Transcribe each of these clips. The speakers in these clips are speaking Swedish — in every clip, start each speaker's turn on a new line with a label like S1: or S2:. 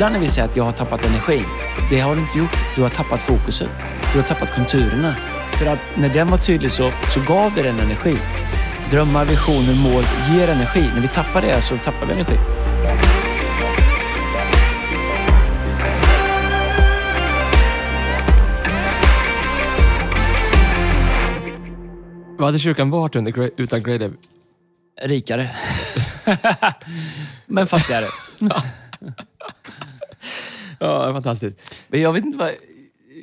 S1: ibland när vi säger att jag har tappat energi. Det har du inte gjort. Du har tappat fokuset. Du har tappat konturerna. För att när den var tydlig så, så gav det den energi. Drömmar, visioner, mål ger energi. När vi tappar det så tappar vi energi.
S2: Vad hade kyrkan varit under, utan Grey?
S1: Rikare. Men fattigare.
S2: Ja, fantastiskt.
S1: Men jag vet inte vad...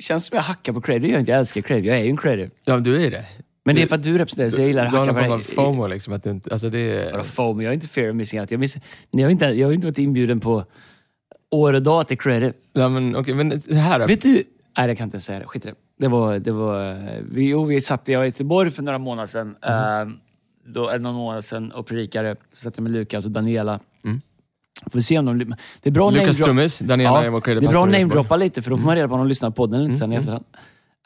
S1: Känns som jag hackar på credit. Jag inte. Jag älskar credit. Jag är ju en credit.
S2: Ja, men du är det.
S1: Men det är för att du representerar så jag gillar att
S2: Du har
S1: hacka
S2: någon
S1: på
S2: form av
S1: dig.
S2: FOMO liksom. Att du inte, alltså det är...
S1: Vadå FOMO? Jag är inte fear of missing out. Jag, miss, ni har inte, jag har inte varit inbjuden på år och dag till credit.
S2: Ja, men okej, men det här då?
S1: Vet du? Nej, jag kan inte säga det. Skit i det. Det var... Det var vi, jo, vi satt i Göteborg för några månader sedan.
S2: Mhm.
S1: eh, då, någon månad sedan och predikade. Så satt jag med Lukas och Daniela.
S2: Mm.
S1: Får vi se om de... Det är bra
S2: Lukas
S1: name drop-
S2: Trummis, Daniela vår
S1: Det är bra att namedroppa lite för då får man reda på om de lyssnar på podden eller inte
S2: Mm,
S1: sen i efterhand.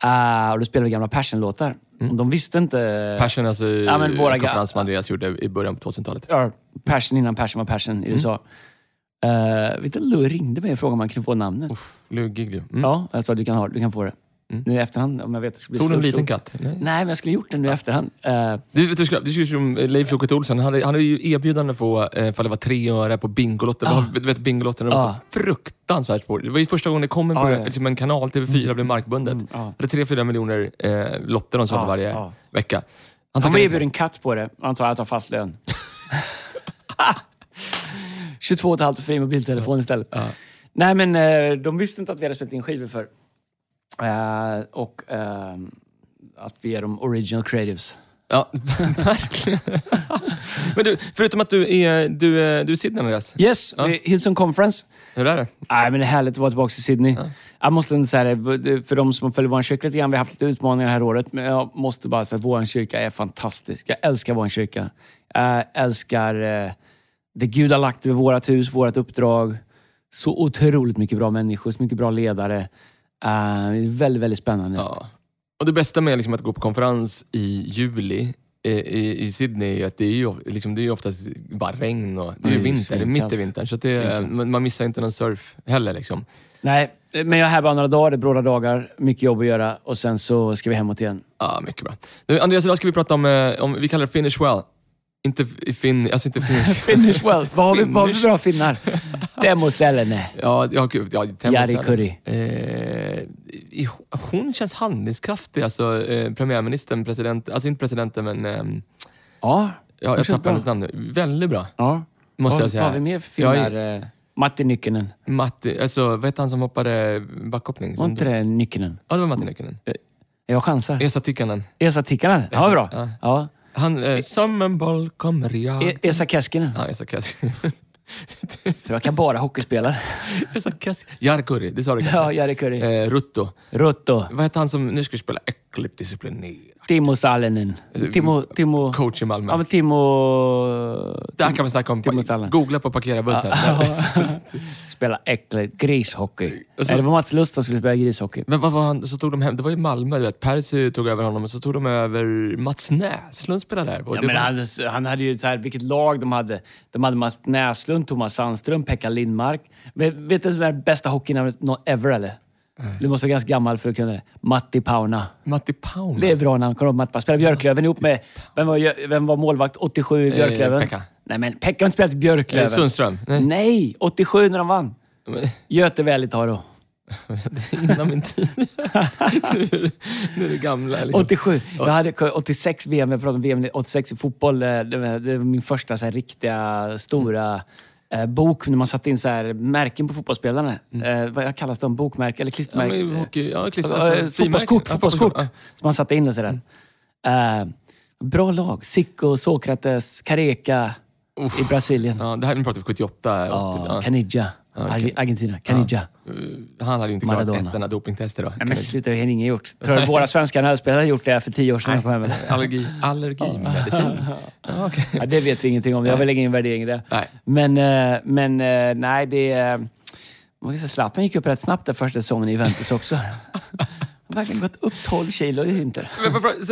S1: Uh, och då spelar vi gamla Passion-låtar. Och De visste inte...
S2: Passion, alltså
S1: Ja, men våra
S2: konferens som Andreas gjorde i början på 2000-talet.
S1: Ja, Passion innan Passion var Passion
S2: Mm.
S1: i USA. Uh, vet du, Lou ringde mig och frågade om man kunde få namnet.
S2: Uff, Lou Giglio. Mm.
S1: Ja, jag sa du kan, ha, du kan få det. Nu i efterhand, om jag vet att det ska bli
S2: Tog du en liten katt? Nej.
S1: Nej, men jag skulle gjort det nu i efterhand. Uh,
S2: Du, du, ska- du skulle som Leif Loket Olsson, han hade, han hade ju erbjudande få, eh, ifall det var tre öre på Bingolotter.
S1: Ah.
S2: Du vet Bingolotter, det var
S1: Ah.
S2: så fruktansvärt svårt. Det var ju första gången det kom en,
S1: Ah,
S2: program,
S1: ja.
S2: liksom en kanal, TV4 blev markbundet.
S1: Mm, ah.
S2: Det hade tre, fyra miljoner eh, lotter de sålde varje vecka. Han
S1: han var erbjuden katt på det. Antar jag tar fast lön. 22 500 fri mobiltelefon istället. Nej, men eh, de visste inte att vi hade spelat in skivor för. Eh, och eh, att vi är de original creatives.
S2: Ja, verkligen. Men du, förutom att du är, du är, du är Sydney Andreas.
S1: Yes,
S2: Ja.
S1: eh, Hillsong Conference.
S2: Hur är det?
S1: Nej, men det är härligt att vara tillbaka i Sydney. Jag måste säga för de som följer vår kyrka lite grann, vi har haft lite utmaningar det här året, men jag måste bara säga att vår kyrka är fantastisk. Jag älskar vår kyrka. Jag älskar eh, det Gud har lagt över vårt hus, vårt uppdrag. Så otroligt mycket bra människor, så mycket bra ledare. Är väldigt, väldigt spännande.
S2: Ja. Och det bästa med liksom att gå på konferens i juli eh, i, i Sydney är att det är ju, liksom, det är oftast bara regn och det är ju vinter, det är mitt i vintern. Så det, man, missar inte någon surf heller. Liksom.
S1: Nej, men jag är här bara några dagar, det är bråda dagar, mycket jobb att göra och sen så ska vi hemåt igen.
S2: Ja, mycket bra. Andreas, idag ska vi prata om, eh, om vi kallar det finish well. Inte f- fin, alltså inte finish.
S1: Finish well. Vad har vi, vad har vi bra finnar? Demosellene.
S2: ja, ja, gud, ja,
S1: Jari. Kurri.
S2: Eh, i- hon känns handlingskraftig, alltså eh, premiärministern, president, alltså inte presidenten men... ehm,
S1: Ja,
S2: ja, jag tappar
S1: bra.
S2: hennes namn nu. Väldigt bra,
S1: Ja.
S2: måste
S1: vad,
S2: jag säga.
S1: Vad har vi mer för
S2: Jag
S1: finnar?
S2: är-
S1: Eh, Matti Nyckenen.
S2: Matti, alltså vad hette han som hoppade backhoppning?
S1: Var inte det Nyckenen?
S2: Ja, det var Matti Nykänen.
S1: Jag chansar.
S2: Esa Tikkanen.
S1: Esa Tikkanen. Ja, bra.
S2: Ja.
S1: Ja.
S2: Han, eh, som en boll kommer jag.
S1: E- Esa Keskinen.
S2: Ja, Esa Käs.
S1: För jag kan bara hockeyspelare.
S2: Esa Käs. Jarkuri, det sa du kanske?
S1: Ja, Jari Kurri.
S2: Eh, Rutto.
S1: Rutto.
S2: Vad hette han som nu ska spela äckligt disciplinerad?
S1: Timo Sallinen. Timo... Timo...
S2: Coach i Malmö.
S1: Ja, men Timo...
S2: Där kan vi snacka om.
S1: Timo.
S2: Googla på parkera bussen.
S1: Spela äckligt grishhockey.
S2: Och så-
S1: det var Mats Lust som skulle spela grishhockey.
S2: Men vad var han, så tog de hem, det var ju Malmö, du vet. Percy tog över honom och så tog de över Mats Näslund spelade där.
S1: Ja, men
S2: var-
S1: han, han hade ju så här, vilket lag de hade. De hade Mats Näslund, Thomas Sandström, Pekka Lindmark. Men, vet du vad är bästa hockeynamnet ever eller? Du måste vara ganska gammal för att kunna det. Matti Pauna.
S2: Matti Pauna.
S1: Det är bra namn. Kommer du ihåg Matti Pauna? Spelade Björklöven ihop med... Vem var, vem var målvakt 87 i Björklöven?
S2: Pekka.
S1: Nej, men Pekka har inte spelat i Björklöven.
S2: Eh, Sundström. Nej.
S1: Nej, 87 när de vann.
S2: Men-
S1: Göte Välitaro.
S2: Innan min tid. nu, är det, nu är det gamla. Liksom.
S1: 87. Jag hade 86 VM, jag pratade om VM 86 i fotboll. eh, Det var, det var min första så här, riktiga, stora eh, bok när man satte in så här, märken på fotbollsspelarna. Eh, vad kallas de? Bokmärken eller
S2: Ja,
S1: klistermärken?
S2: men, hockey, ja, klister,
S1: Eh,
S2: alltså,
S1: fotbollskort,
S2: frimärken. Ja,
S1: fotbollskort.
S2: ja.
S1: Som man satte in och sådär. Eh, bra lag. Zico, Sokrates, Careca i Brasilien.
S2: Ja, det här nu pratar vi 78.
S1: Ja,
S2: 80, ja.
S1: Caniggia. Arge- Argentina. Caniggia.
S2: Eh, Han hade ju inte klarat
S1: Maradona.
S2: ett enda dopingtester då.
S1: Nej, men sluta, det har ingen gjort. Tror du våra svenska nödspelare hade gjort det för tio år sedan? kom hem?
S2: Allergi, allergimedicin. Ja, okej.
S1: Ja, det vet vi ingenting om. Jag vill lägga ingen värdering i det.
S2: Nej.
S1: Men, eh, men eh, nej, det... eh, man kan säga, Zlatan gick upp rätt snabbt den första säsongen i Juventus också. Verkligen gått upp 12 kilo i vinter.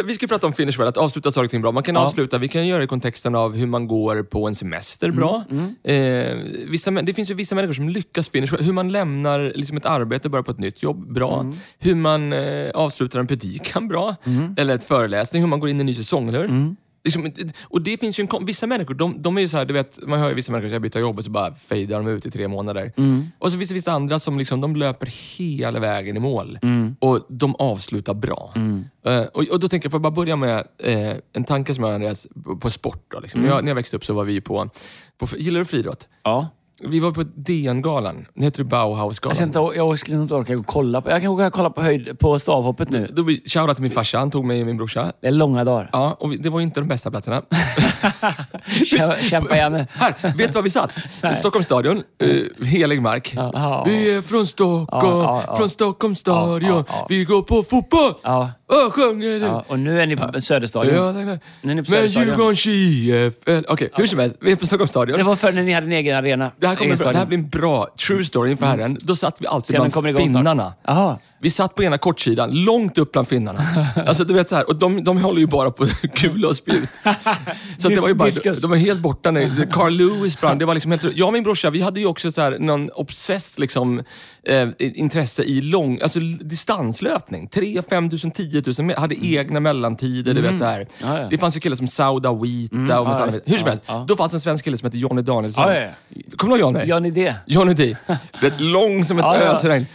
S2: Vi ska prata om finish well, att avsluta saker och ting bra. Man kan
S1: Ja.
S2: avsluta, vi kan göra det i kontexten av hur man går på en semester bra.
S1: Mm,
S2: Eh, vissa, det finns ju vissa människor som lyckas finish well. Hur man lämnar liksom ett arbete, börjar på ett nytt jobb, bra.
S1: Mm.
S2: Hur man eh, avslutar en predikan, bra. Eller ett föreläsning, hur man går in i en ny säsong, eller hur?
S1: Mm.
S2: Liksom, och det finns ju en, vissa människor, de, de är ju så här, du vet, man hör ju vissa människor som byter jobb och så bara fejdar de ut i tre månader.
S1: Mm.
S2: Och så finns det vissa andra som liksom, de löper hela vägen i mål.
S1: Mm.
S2: Och de avslutar bra. Eh, och, och då tänker jag, får jag bara börja med eh, en tanke som jag har Andreas, på, på sport. Då, liksom.
S1: Mm.
S2: när, jag, när jag växte upp så var vi på, på gillar du friidrott?
S1: Ja.
S2: Vi var på DN-galan. Den heter Bauhaus-galan.
S1: Jag, inte, jag skulle inte orka gå och kolla på... Jag kan gå kolla på höjd på stavhoppet nu.
S2: Då vi- Shoutout till min farsa, han tog mig och min brorsa.
S1: Det är långa dagar.
S2: Ja, och vi, det var inte de bästa platserna.
S1: Kämpa, igen.
S2: Här, vet du var vi satt? Stockholms stadion, uh, helig mark.
S1: ja.
S2: Vi är från Stockholm,
S1: Ja, ja, ja.
S2: från Stockholms stadion.
S1: Ja, ja, ja.
S2: Vi går på fotboll Och sjunger.
S1: Ja, och nu är ni på Söderstadion.
S2: Ja, tack, tack.
S1: Nu är ni på
S2: Men
S1: Söderstadion.
S2: Djurgårdens IF... Okej, hur som helst. Vi är på Stockholms stadion.
S1: Det var förr när ni hade en egen arena.
S2: Det här, kommer,
S1: Egen
S2: bra- det här blir en bra true story inför Herren. Då satt vi alltid
S1: Se när den
S2: bland
S1: kommer igång snart.
S2: finnarna.
S1: Jaha.
S2: Vi satt på ena kortsidan, långt upp bland finnarna. Alltså du vet så här, och de, de håller ju bara på kula och spjut. Så att det var ju bara, de var helt borta när Carl Lewis brann. Det var liksom helt, jag och min brorsa, vi hade ju också så här, någon obsess liksom, eh, intresse i lång, alltså distanslöpning. 3 5 000, 10 000 meter. Hade egna mellantider. Du vet, så här.
S1: Mm. Ja, ja.
S2: Det fanns ju killar som Sauda Wita och
S1: ja,
S2: massa
S1: ja.
S2: Hur som helst, då fanns en svensk kille som hette Johnny Danielsson. Kommer du ihåg Johnny? Johnny D. Du vet, lång som ett ösregn.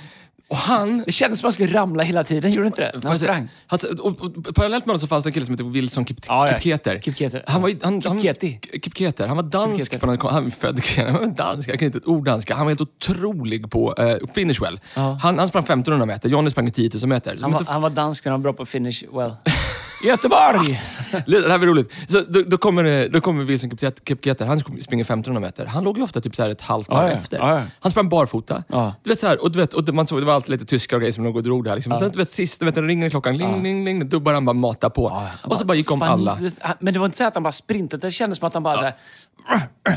S2: Och han...
S1: Det kändes som att man skulle ramla hela tiden, gjorde inte det?
S2: Fast-
S1: sprang.
S2: Alltså, och, och, parallellt med honom så fanns det en kille som hette Wilson Kip,
S1: Ja.
S2: Kipketer.
S1: Kipketer.
S2: Han var, han, han,
S1: Kipketi.
S2: Kipketer. Han var dansk
S1: Kipketer.
S2: Han var född han var dansk, jag kan inte ett ord danska. Han var helt otrolig på uh, finish well.
S1: Ja.
S2: Han, han sprang 1500 meter, Johnny sprang 10 000 meter.
S1: Han var, han var dansk men han var bra på finish well. Göteborg!
S2: Det här blir roligt. Så då, då, kommer, det- då kommer Wilson Kipketer- han springer 1500 meter. Han låg ju ofta typ så här ett halvt varv
S1: Ja, ja.
S2: efter.
S1: Ja, ja.
S2: Han sprang barfota.
S1: Ja.
S2: Du vet, så här, och du vet, och man såg, det var alltid lite tyskar och grejer som låg och drog där. Liksom. Sen du vet, sist, du vet, den ringer klockan, ling, ling, ling, då började han bara mata på. och så bara gick om alla.
S1: Men det var inte så att han bara sprintade, det kändes som att han bara, så här,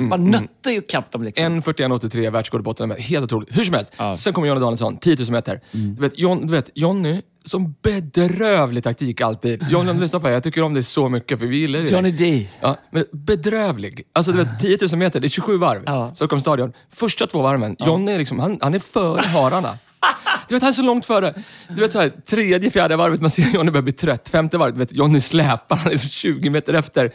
S1: bara nötte ju kapp dem liksom.
S2: 1.41,83 världsrekord 800 meter. Helt otroligt. Hur som helst.
S1: Ja.
S2: Sen kommer Johnny Danielsson, 10 000 meter. Du, vet, John, du vet, Johnny, som bedrövlig taktik alltid. Johnny, om du lyssnar på det, jag tycker om dig så mycket för vi gillar dig.
S1: Johnny D.
S2: Ja, men bedrövlig. Alltså du vet, 10 000 meter, det är 27 varv.
S1: Ja.
S2: Stockholms stadion. Första två varven, Johnny är, liksom, han, han är före hararna. Du vet, han är så långt före. Du vet, så här, tredje, fjärde varvet, man ser Johnny börjar bli trött. Femte varvet, du vet, Johnny släpar, han är så 20 meter efter.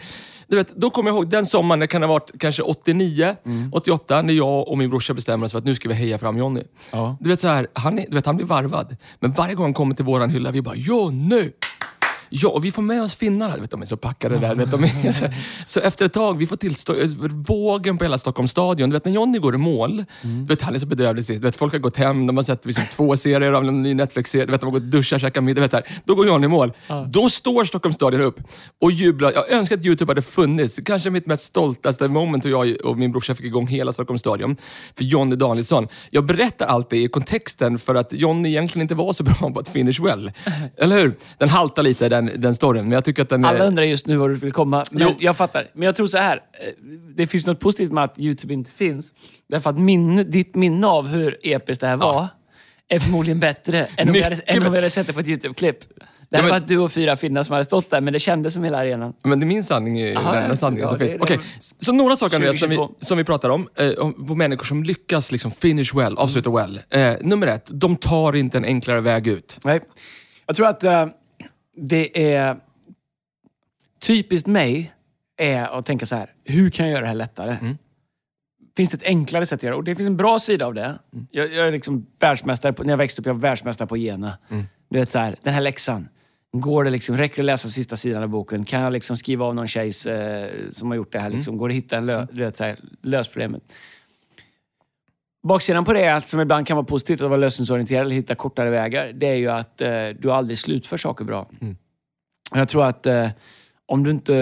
S2: Du vet, då kommer jag ihåg den sommaren, det kan ha varit kanske 89, 88, när jag och min brorsa bestämmer oss för att nu ska vi heja fram Johnny.
S1: Ja.
S2: Du vet, så här, han, är, du vet, han blir varvad. Men varje gång han kommer till våran hylla, vi bara “Johnny!” Ja, och vi får med oss finnarna. Vet, de är så packade där. Vet, de är så, så efter ett tag, vi får till stå, vågen på hela Stockholms stadion. Du vet, när Johnny går i mål, du vet, han är så bedrövlig sist. Du vet, folk har gått hem, de har sett liksom, två serier av en ny Netflix-serie. Du vet, de har gått och duschat, käkat middag. Vet, där. Då går Johnny i mål. Då står Stockholms stadion upp och jublar. Jag önskar att YouTube hade funnits. Kanske mitt mest stoltaste moment hur jag och min brorsa fick igång hela Stockholms stadion. För Johnny Danielsson. Jag berättar allt det i kontexten för att Johnny egentligen inte var så bra på att finish well. Eller hur? Den haltar lite, den, den storyn. Men jag tycker att den
S1: Alla
S2: är...
S1: undrar just nu var du vill komma. Men
S2: Jo.
S1: jag fattar. Men jag tror så här. eh, Det finns något positivt med att YouTube inte finns. Därför att minne, ditt minne av hur episkt det här var är förmodligen bättre än om, vi hade, än om
S2: bättre.
S1: hade sett det på ett YouTube-klipp. Det hade
S2: men-
S1: varit du och fyra finnar som hade stått där, men det kändes som hela arenan.
S2: Men det är min sanning är
S1: Aha,
S2: den
S1: ja.
S2: sanningen
S1: Ja,
S2: som finns. Okej,
S1: det.
S2: så några saker Andreas, som vi,
S1: 2022.
S2: som vi pratar om, eh, på människor som lyckas liksom finish well, avsluta well. Eh, nummer ett, de tar inte en enklare väg ut.
S1: Nej. Jag tror att eh, det är typiskt mig är att tänka så här, hur kan jag göra det här lättare? Finns det ett enklare sätt att göra det? Och det finns en bra sida av det. Jag, jag är liksom världsmästare, på, när jag växte upp, jag var världsmästare på gena. Du vet så här, den här läxan. Går det liksom, räcker det att läsa sista sidan av boken? Kan jag liksom skriva av någon tjejs eh, som har gjort det här? Liksom? Går det att hitta en lö, du vet, så här, lös problemet? Baksidan på det, är att, som ibland kan vara positivt, att vara lösningsorienterad eller hitta kortare vägar, det är ju att eh, du aldrig slutför saker bra. Och Jag tror att eh, om du inte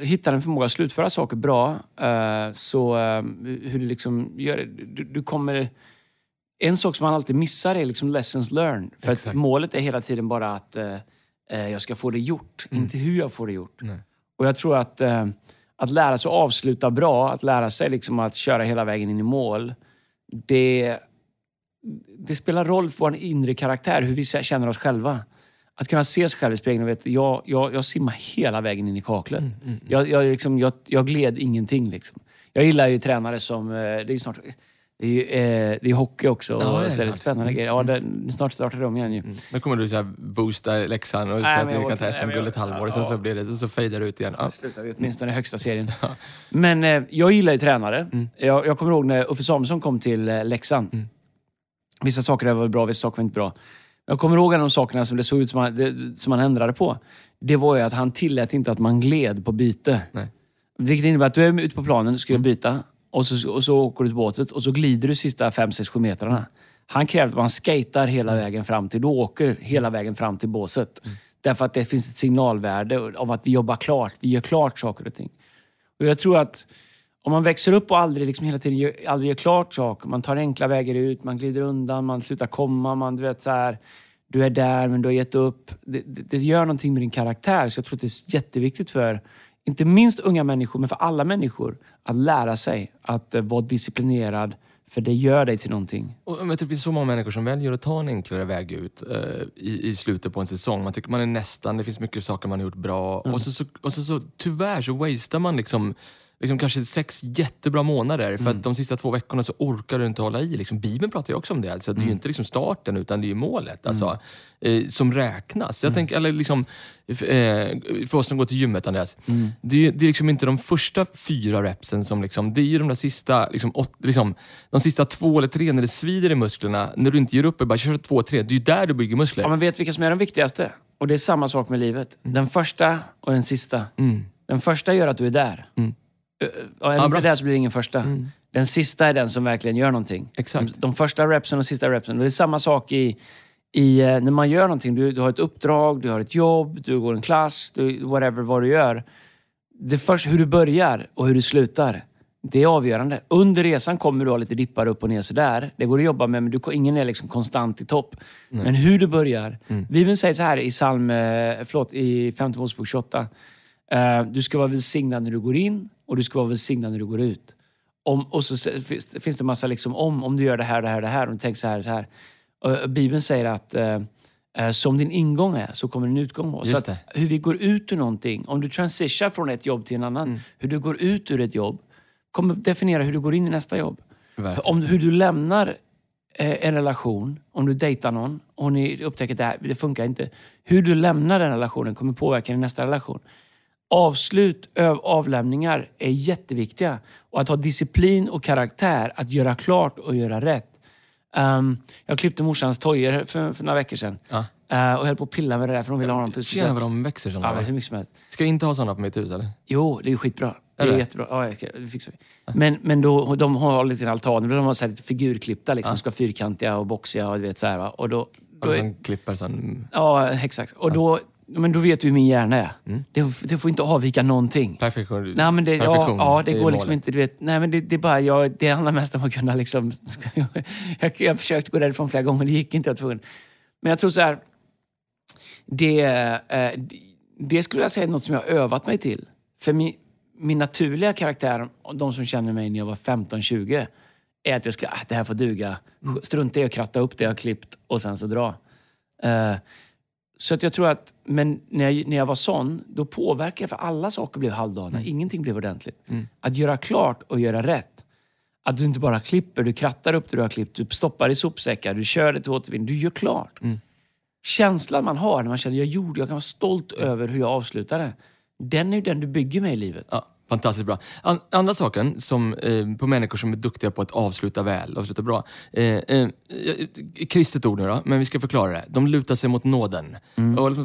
S1: hittar en förmåga att slutföra saker bra, eh, så eh, hur du liksom gör det, du, du kommer... En sak som man alltid missar är liksom lessons learned. För att målet är hela tiden bara att eh, eh, jag ska få det gjort, inte hur jag får det gjort.
S2: Nej.
S1: Och jag tror att, att lära sig att avsluta bra, att lära sig liksom att köra hela vägen in i mål, det, det spelar roll för vår inre karaktär, hur vi känner oss själva. Att kunna se sig själv i spegeln och veta, jag, jag, jag simmar hela vägen in i kaklet.
S2: Mm,
S1: Jag, jag, liksom, jag, jag gled ingenting. Liksom. Jag gillar ju tränare som, eh, det är snart, det är ju eh, det är hockey också.
S2: Ja,
S1: och
S2: det är
S1: så är det
S2: sant.
S1: spännande grejer. Ja, det, snart startar de igen ju.
S2: Nu kommer du så här boosta Leksand och säga att ni kan ta SM-guld ett halvår och sen så blir det, så fejdar det ut igen. Ja.
S1: slutar vi åtminstone i högsta serien. Men eh, jag gillar ju tränare.
S2: Mm.
S1: Jag, jag kommer ihåg när Uffe Samuelsson kom till eh, Leksand.
S2: Mm.
S1: Vissa saker var bra, vissa saker var inte bra. Jag kommer ihåg en av de sakerna som det såg ut som han, det, som han ändrade på. Det var ju att han tillät inte att man gled på byte.
S2: Nej.
S1: Vilket innebär att du är ute på planen, du ska
S2: Mm.
S1: byta. Och så, och så åker du till båtet och så glider du sista 5-6
S2: Mm.
S1: metrarna. Han krävde att man skatar hela vägen fram till, du åker hela vägen fram till båset.
S2: Mm.
S1: Därför att det finns ett signalvärde av att vi jobbar klart, vi gör klart saker och ting. Och jag tror att om man växer upp och aldrig liksom hela tiden gör, aldrig gör klart saker, man tar enkla vägar ut, man glider undan, man slutar komma, man du vet så här, du är där men du har gett upp. Det, det, det gör någonting med din karaktär. Så jag tror att det är jätteviktigt för, inte minst unga människor, men för alla människor, att lära sig att eh, vara disciplinerad. För det gör dig till någonting.
S2: Och tror det finns så många människor som väljer att ta en enklare väg ut eh, i, i slutet på en säsong. Man tycker man är nästan, det finns mycket saker man har gjort bra. Och, så, så, och så, så tyvärr så wastear man liksom, liksom kanske sex jättebra månader. För att de sista två veckorna så orkar du inte hålla i. Liksom, Bibeln pratar ju också om det. Alltså, Det är ju inte liksom starten utan det är ju målet alltså, eh, som räknas. Jag tänker, eller liksom, eh, för oss som går till gymmet Andreas. Det är, det är liksom inte de första fyra repsen som liksom, det är ju de där sista, liksom, åt, liksom, de sista två eller tre när det svider i musklerna. När du inte ger upp och bara kör två, tre. Det är ju där du bygger muskler.
S1: Ja, men vet vilka som är de viktigaste? Och det är samma sak med livet. Den första och den sista. Den första gör att du är där.
S2: Mm.
S1: Är du
S2: Ja,
S1: inte där så blir det ingen första. Den sista är den som verkligen gör någonting.
S2: Exakt.
S1: De, de första repsen och sista repsen. Det är samma sak i, i eh, när man gör någonting. Du, du har ett uppdrag, du har ett jobb, du går en klass, du, whatever vad du gör. Det först, hur du börjar och hur du slutar, det är avgörande. Under resan kommer du ha lite dippar upp och ner sådär. Det går att jobba med, men du, ingen är liksom konstant i topp. Men hur du börjar. Bibeln säger så här i psalm, eh, förlåt, i 5 Mosebok 28. Eh, du ska vara välsignad när du går in och du ska vara välsignad när du går ut. Om, och så finns det- massa liksom om, om du gör det här, det här, det här och du tänker så här, så här. Och Bibeln säger att eh, eh, som din ingång är så kommer din utgång vara. Så att hur vi går ut ur någonting, om du transition från ett jobb till en annan,
S2: Mm.
S1: hur du går ut ur ett jobb kommer definiera hur du går in i nästa jobb.
S2: Verkligen.
S1: Om hur du lämnar eh, en relation, om du dejtar någon och ni upptäcker att det, här, det funkar inte. Hur du lämnar den relationen kommer påverka din nästa relation. Avslut, öv, avlämningar är jätteviktiga. Och att ha disciplin och karaktär, att göra klart och göra rätt. Um, jag klippte morsans tojor för, för några veckor sedan.
S2: Ja.
S1: Eh, och höll på att pilla med det där för de ville ha dem
S2: Tjena vad de växer
S1: Ja,
S2: sådana.
S1: men hur mycket som helst.
S2: Ska jag inte ha sådana på mitt hus eller?
S1: Jo, det är skitbra. Det
S2: Är det?
S1: jättebra. Ja, ska- det fixar vi. Men, men då, de har lite altaner. De har så här lite figurklippta, liksom, ska vara fyrkantiga och boxiga. Och, du vet, så här, va? och då, då
S2: du
S1: är,
S2: sån klipper sån...
S1: Ja, exakt. Och då, men då vet du hur min hjärna är.
S2: Mm.
S1: Det, det får inte avvika någonting.
S2: Perfektion.
S1: Nej, men det, ja,
S2: Perfektion,
S1: ja, det,
S2: är
S1: går liksom inte. Du vet, nej, men det, det, är bara, jag, det handlar mest om att kunna... Liksom, jag, jag har försökt gå därifrån flera gånger, det gick inte. Jag tvungen. Men jag tror så här... Det, eh, det skulle jag säga är något som jag har övat mig till. För min, min naturliga karaktär, och de som känner mig när jag var 15-20, är att jag ska, ah, det här får duga. Strunta i att kratta upp det jag har klippt och sen så dra. Eh, så att jag tror att, men när jag, när jag var sån, då påverkade jag, för alla saker blev halvdana. Ingenting blev ordentligt. Att göra klart och göra rätt. Att du inte bara klipper, du krattar upp det du har klippt, du stoppar i sopsäckar, du kör det till återvinning. Du gör klart. Känslan man har när man känner jag gjorde, jag kan vara stolt över hur jag avslutade. Den är ju den du bygger med i livet.
S2: Ja, fantastiskt bra. An andra saken som, eh, på människor som är duktiga på att avsluta väl, avsluta bra. Eh, eh, kristet ord nu då, men vi ska förklara det. De lutar sig mot nåden. Och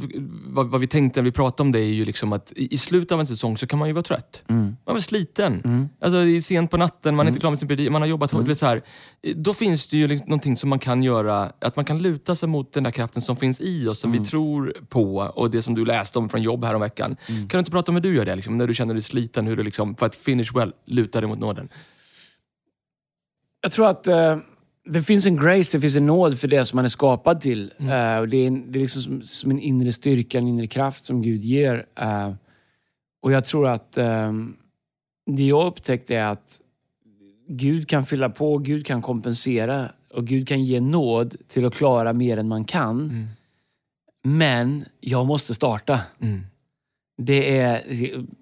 S2: vad, vad vi tänkte när vi pratade om det är ju liksom att i, i slutet av en säsong så kan man ju vara trött. Man är sliten. Alltså det är sent på natten, man är inte klar med sin predikan, man har jobbat hårt. Vet, Så här, då finns det ju liksom någonting som man kan göra, att man kan luta sig mot den där kraften som finns i oss, som vi tror på och det som du läste om från jobb häromveckan. Kan du inte prata om hur du gör det? Liksom, när du känner dig sliten, hur du liksom, för att finish well, lutar dig mot nåden.
S1: Jag tror att eh, det finns en grace, det finns en nåd för det som man är skapad till. Eh, och det är, en, det är liksom som, som en inre styrka, en inre kraft som Gud ger. Eh, och jag tror att eh, det jag upptäckte är att Gud kan fylla på, Gud kan kompensera och Gud kan ge nåd till att klara mer än man kan. Men jag måste starta.
S2: Mm.
S1: Det är,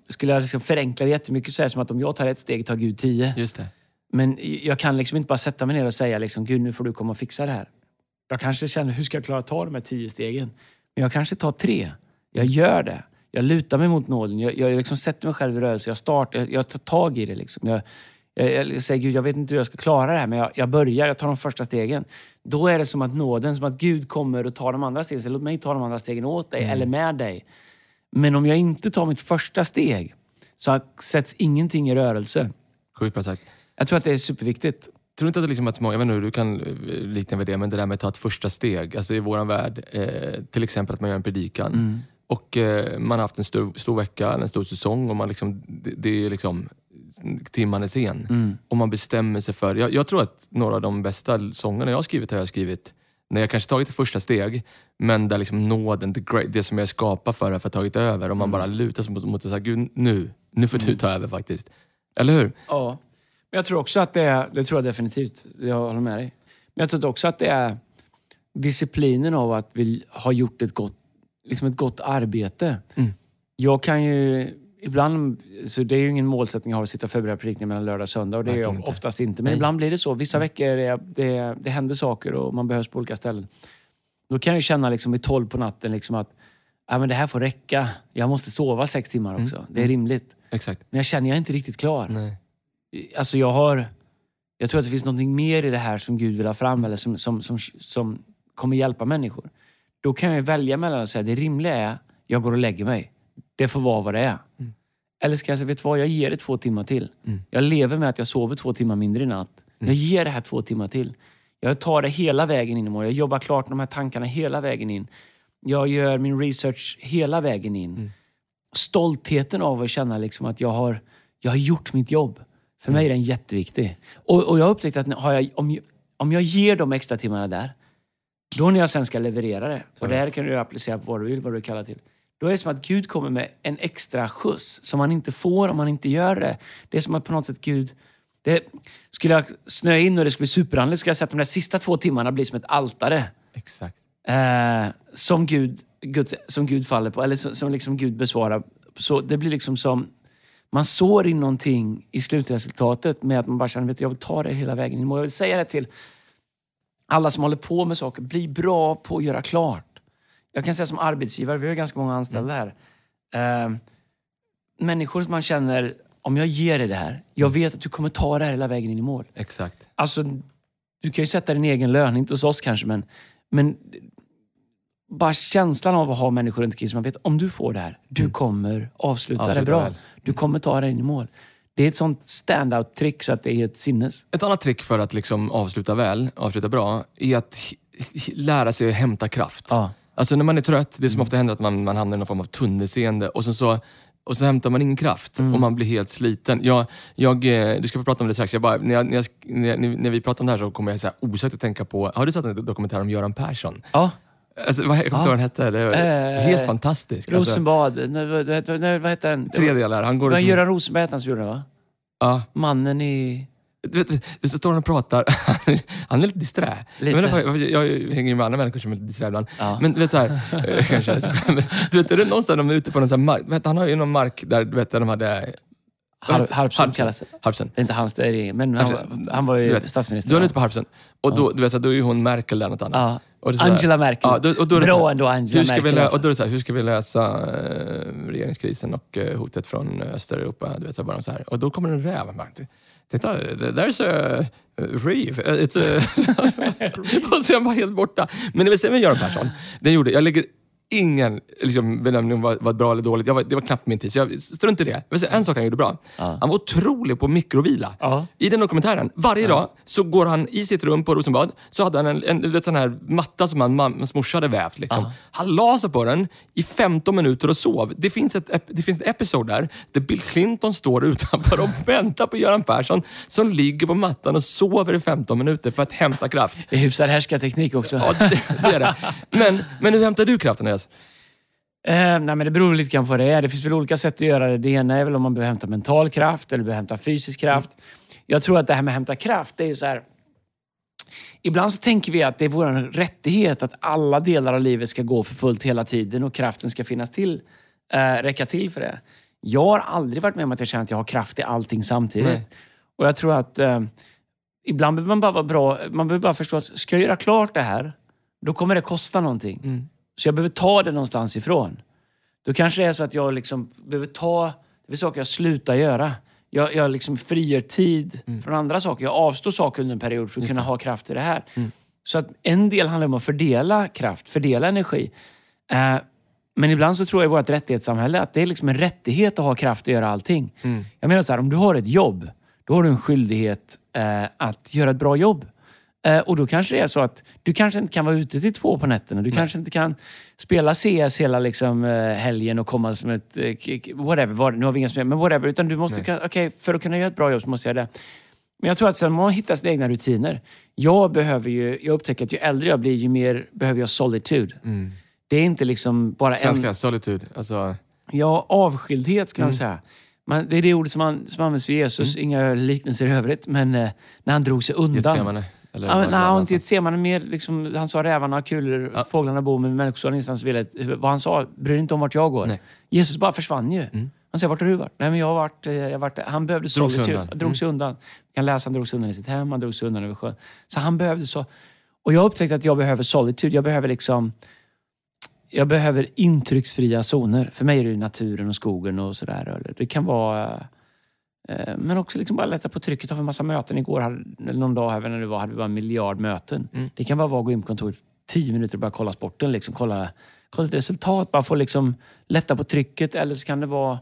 S1: skulle jag liksom förenkla det jättemycket så är det som att om jag tar ett steg tar Gud tio.
S2: Just det.
S1: Men jag kan liksom inte bara sätta mig ner och säga liksom, Gud nu får du komma och fixa det här. Jag kanske känner, hur ska jag klara att ta de här tio stegen? Men jag kanske tar tre. Jag gör det. Jag lutar mig mot nåden. Jag, jag liksom sätter mig själv i rörelse. Jag startar, jag, jag tar tag i det. Liksom. Jag, jag, säger, Gud jag vet inte hur jag ska klara det här, men jag, jag börjar. Jag tar de första stegen. Då är det som att nåden, som att Gud kommer och tar de andra stegen. Så låt mig ta de andra stegen åt dig, eller med dig. Men om jag inte tar mitt första steg så sätts ingenting i rörelse.
S2: Sjukt bra sagt.
S1: Jag tror att det är superviktigt.
S2: Tror inte att det liksom att många, jag vet inte hur du kan eh, likna vid det, men det där med att ta ett första steg. Alltså i våran värld, eh, till exempel att man gör en predikan. Och eh, man har haft en stor, stor vecka, en stor säsong och man liksom, det, det är liksom timman är sen. Och man bestämmer sig för, jag, jag tror att några av de bästa sångerna jag har skrivit har jag skrivit när jag kanske tagit ett första steg, men där liksom nåden, det som jag är skapad för, har tagit över. Och man bara lutar sig mot, mot det, så här, Gud, nu, nu får du ta över faktiskt. Eller hur?
S1: Ja. Men jag tror också att det är, det tror jag definitivt, jag håller med dig. Men jag tror också att det är disciplinen av att vi har gjort ett gott, liksom ett gott arbete.
S2: Mm.
S1: Jag kan ju ibland, så det är ju ingen målsättning jag har att sitta och förbereda predikningar mellan lördag och söndag. Och det är jag oftast inte. Men
S2: Nej.
S1: ibland blir det så. Vissa veckor är det, det händer saker och man behövs på olika ställen. Då kan jag känna liksom i tolv på natten liksom att ja, men det här får räcka. Jag måste sova sex timmar också. Det är rimligt.
S2: Exakt.
S1: Men jag känner jag är inte riktigt klar.
S2: Nej.
S1: Alltså jag har... Jag tror att det finns något mer i det här som Gud vill ha fram eller som, som, som, som kommer hjälpa människor. Då kan jag välja mellan att säga det rimliga är jag går och lägger mig. Det får vara vad det är. Eller ska jag säga, vet du vad? Jag ger det två timmar till. Jag lever med att jag sover två timmar mindre i natt. Jag ger det här två timmar till. Jag tar det hela vägen in imorgon. Jag jobbar klart de här tankarna hela vägen in. Jag gör min research hela vägen in. Stoltheten av att känna liksom att jag har, jag har gjort mitt jobb. För mig är den jätteviktig. Och, och jag har upptäckt att jag, om, jag- om jag ger de extra timmarna där, då när jag sen ska leverera det, och det här kan du applicera på vad du vill, vad du kallar till. Då är det som att Gud kommer med en extra skjuts som man inte får om man inte gör det. Det är som att på något sätt Gud... Det, skulle jag snöa in och det skulle bli superandligt skulle jag säga att de där sista två timmarna blir som ett altare.
S2: Exakt.
S1: Eh, som, Gud, Gud, som Gud faller på, eller som, som liksom Gud besvarar. Så det blir liksom som... Man sår in någonting i slutresultatet med att man bara känner att jag vill ta det hela vägen in. Jag vill säga det till alla som håller på med saker. Bli bra på att göra klart. Jag kan säga som arbetsgivare, vi har ganska många anställda här. Eh, människor som man känner, om jag ger dig det här, jag vet att du kommer ta det här hela vägen in i mål.
S2: Exakt.
S1: Alltså, du kan ju sätta din egen lön, inte hos oss kanske, men, men bara känslan av att ha människor runt omkring som man vet, om du får det här, du kommer avsluta, det
S2: Avsluta
S1: bra.
S2: väl.
S1: Du kommer ta det in i mål. Det är ett sånt stand-out-trick så att det är ett sinnes.
S2: Ett annat trick för att liksom avsluta väl, avsluta bra, är att lära sig att hämta kraft.
S1: Ja.
S2: Alltså när man är trött, det som ofta händer är att man, man hamnar i någon form av tunnelseende och sen så och så hämtar man ingen kraft och man blir helt sliten. Jag, jag, eh, du ska få prata om det strax. Jag bara, när, jag, när, jag, när, vi pratar om det här så kommer jag så här osökt att tänka på, har du sett en dokumentär om Göran Persson?
S1: Ja,
S2: Alltså, vad, jag kommer inte ihåg vad den hette. Det var
S1: Eh,
S2: helt fantastisk. Alltså,
S1: Rosenbad. Nej, vad- vad- nej, vad heter den?
S2: tre delar. Han går
S1: Det var
S2: som,
S1: Göran Rosenberg hette han som gjorde det, va?
S2: ja,
S1: Mannen i...
S2: Du vet, du så står han och pratar, han är lite disträ.
S1: Lite.
S2: Jag, inte, jag, jag hänger ju med andra människor som är lite disträ ibland.
S1: Ja.
S2: Men du vet såhär, eh, kanske, du vet, är det någonstans de är ute på någon sån här mark, vet, han har ju någon mark där, du vet, där de hade...
S1: Har, Harpsund kallas det.
S2: Harpsund.
S1: Det är inte hans, det är regeringen. Men han, var- han var
S2: Du
S1: ju
S2: vet,
S1: statsminister.
S2: Då är ute på Harpsund. Och då, du vet, så här, då är ju hon Merkel där något annat.
S1: Ja.
S2: Så här-
S1: Angela Merkel.
S2: Ja, då, och då är det
S1: Bra
S2: så här,
S1: ändå, Angela
S2: hur ska vi
S1: Merkel,
S2: lö-
S1: alltså.
S2: Och då är det så här, hur ska vi lösa eh, regeringskrisen och eh, hotet från Östeuropa? Du vet, så här, bara så här. Och då kommer en räv. Titta, there's a reef. It's a... och sen var helt borta. Men det vill säga med Göran Persson, den gjorde, jag lägger ingen liksom, bedömning om vad vad bra eller dåligt. Var, det var knappt min tid, så jag strunt i det. Jag säga, en sak han gjorde bra. Han var otrolig på mikrovila.
S1: Ja.
S2: I den dokumentären, varje dag så går han i sitt rum på Rosenbad, så hade han en, en, en sån här matta som han, hans morsa hade vävt. Liksom. Han la sig på den i 15 minuter och sov. Det finns ett, det finns ett episod där, där Bill Clinton står utanför och väntar på Göran Persson, som ligger på mattan och sover i 15 minuter för att hämta kraft.
S1: Det är hyfsad härskarteknik också.
S2: Ja, det, det är det. Men, men hur hämtar du kraften, Andreas?
S1: Eh, nej, men det beror lite grann på vad det är. Det finns väl olika sätt att göra det. Det ena är väl om man behöver hämta mental kraft eller behöver hämta fysisk kraft. Jag tror att det här med att hämta kraft, det är ju så här... ibland så tänker vi att det är vår rättighet att alla delar av livet ska gå för fullt hela tiden och kraften ska finnas till, eh, räcka till för det. Jag har aldrig varit med om att jag känner att jag har kraft i allting samtidigt.
S2: Nej.
S1: Och jag tror att eh, ibland behöver man bara vara bra. Man behöver bara förstå att ska jag göra klart det här, då kommer det kosta någonting.
S2: Mm.
S1: Så jag behöver ta det någonstans ifrån. Då kanske det är så att jag liksom behöver ta... Det är saker jag slutar göra. Jag, jag liksom frigör tid från andra saker. Jag avstår saker under en period för att kunna ha kraft i det här. Så att en del handlar om att fördela kraft, fördela energi. Eh, men ibland så tror jag i vårt rättighetssamhälle att det är liksom en rättighet att ha kraft att göra allting. Jag menar så här, om du har ett jobb, då har du en skyldighet eh, att göra ett bra jobb. Eh, och då kanske det är så att du kanske inte kan vara ute till två på nätterna. Du kanske inte kan spela CS hela liksom, eh, helgen och komma som ett... Eh, whatever, nu har vi inga spel, men whatever. Utan du måste... kan- Okej, för att kunna göra ett bra jobb så måste jag det. Men jag tror att sen man hittar sina egna rutiner. Jag behöver ju... Jag upptäcker att ju äldre jag blir, ju mer behöver jag solitude. Det är inte liksom bara en...
S2: Svenska, solitude. Alltså,
S1: Ja, avskildhet ska man
S2: Mm.
S1: säga. Man, det är det ordet som, som används för Jesus. Inga liknelser i övrigt. Men när han drog sig undan.
S2: Eller
S1: Ja, nej,
S2: någon
S1: inte
S2: annanstans?
S1: Getsemane. Mer liksom, han sa rävarna har kulor,
S2: Ja.
S1: fåglarna bor, men människosonen ingenstans vill ett. Vad han sa, bryr inte om vart jag går.
S2: Nej. Mm.
S1: Jesus bara försvann ju. Han sa, vart har du varit? Nej, men jag har varit, eh, jag har varit Han behövde
S2: Drog sig
S1: solitude.
S2: undan.
S1: Drog sig undan. Vi kan läsa, han drog sig undan i sitt hem, han drog sig undan över sjön. Så han behövde så. Och jag upptäckte att jag behöver solitude. Jag behöver liksom... Jag behöver intrycksfria zoner. För mig är det naturen och skogen och sådär. Det kan vara... eh, Men också liksom bara lätta på trycket av en massa möten. Igår, hade, eller någon dag, här, när det var, hade vi bara en miljard möten.
S2: Mm.
S1: Det kan bara vara att gå in på kontoret tio minuter och bara kolla sporten. Liksom, kolla, kolla ett resultat, bara få liksom lätta på trycket. Eller så kan det vara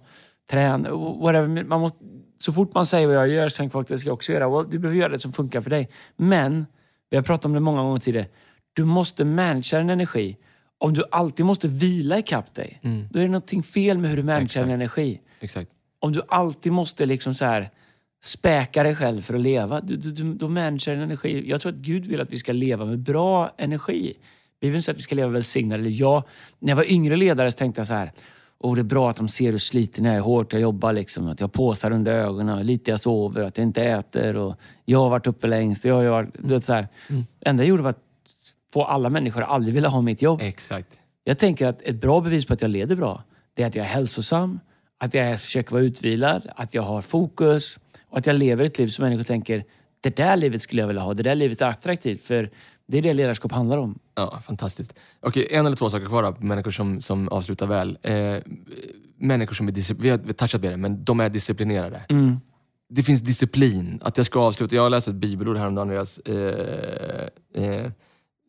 S1: träna, whatever. Man måste, så fort man säger vad jag gör så tänker folk att det ska jag också göra. Well, du behöver göra det som funkar för dig. Men, vi har pratat om det många gånger tidigare. Du måste managera din energi. Om du alltid måste vila ikapp dig, då är det någonting fel med hur du managerar din energi
S2: Exakt.
S1: Om du alltid måste liksom så här späka dig själv för att leva, du, du, du, då managerar din energi. Jag tror att Gud vill att vi ska leva med bra energi. Bibeln säger att vi ska leva välsignade. Eller jag, när jag var yngre ledare så tänkte jag så här, Åh, det är bra att de ser hur sliten jag är, hårt jag jobbar, liksom, att jag har påsar under ögonen, lite jag sover, att jag inte äter och jag har varit uppe längst. Jag, jag, du vet, så här. Det enda jag gjorde var att få alla människor att aldrig vilja ha mitt jobb.
S2: Exakt.
S1: Jag tänker att ett bra bevis på att jag leder bra, det är att jag är hälsosam, att jag försöker vara utvilad, att jag har fokus och att jag lever ett liv som människor tänker, det där livet skulle jag vilja ha, det där livet är attraktivt. För det är det ledarskap handlar om.
S2: Ja, fantastiskt. Okej, en eller två saker kvar då, människor som, som avslutar väl. Eh, människor som är disciplinerade, vi har touchat på det, men de är disciplinerade. Det finns disciplin. Att jag ska avsluta. Jag läste ett bibelord häromdagen. Andreas. Eh, eh,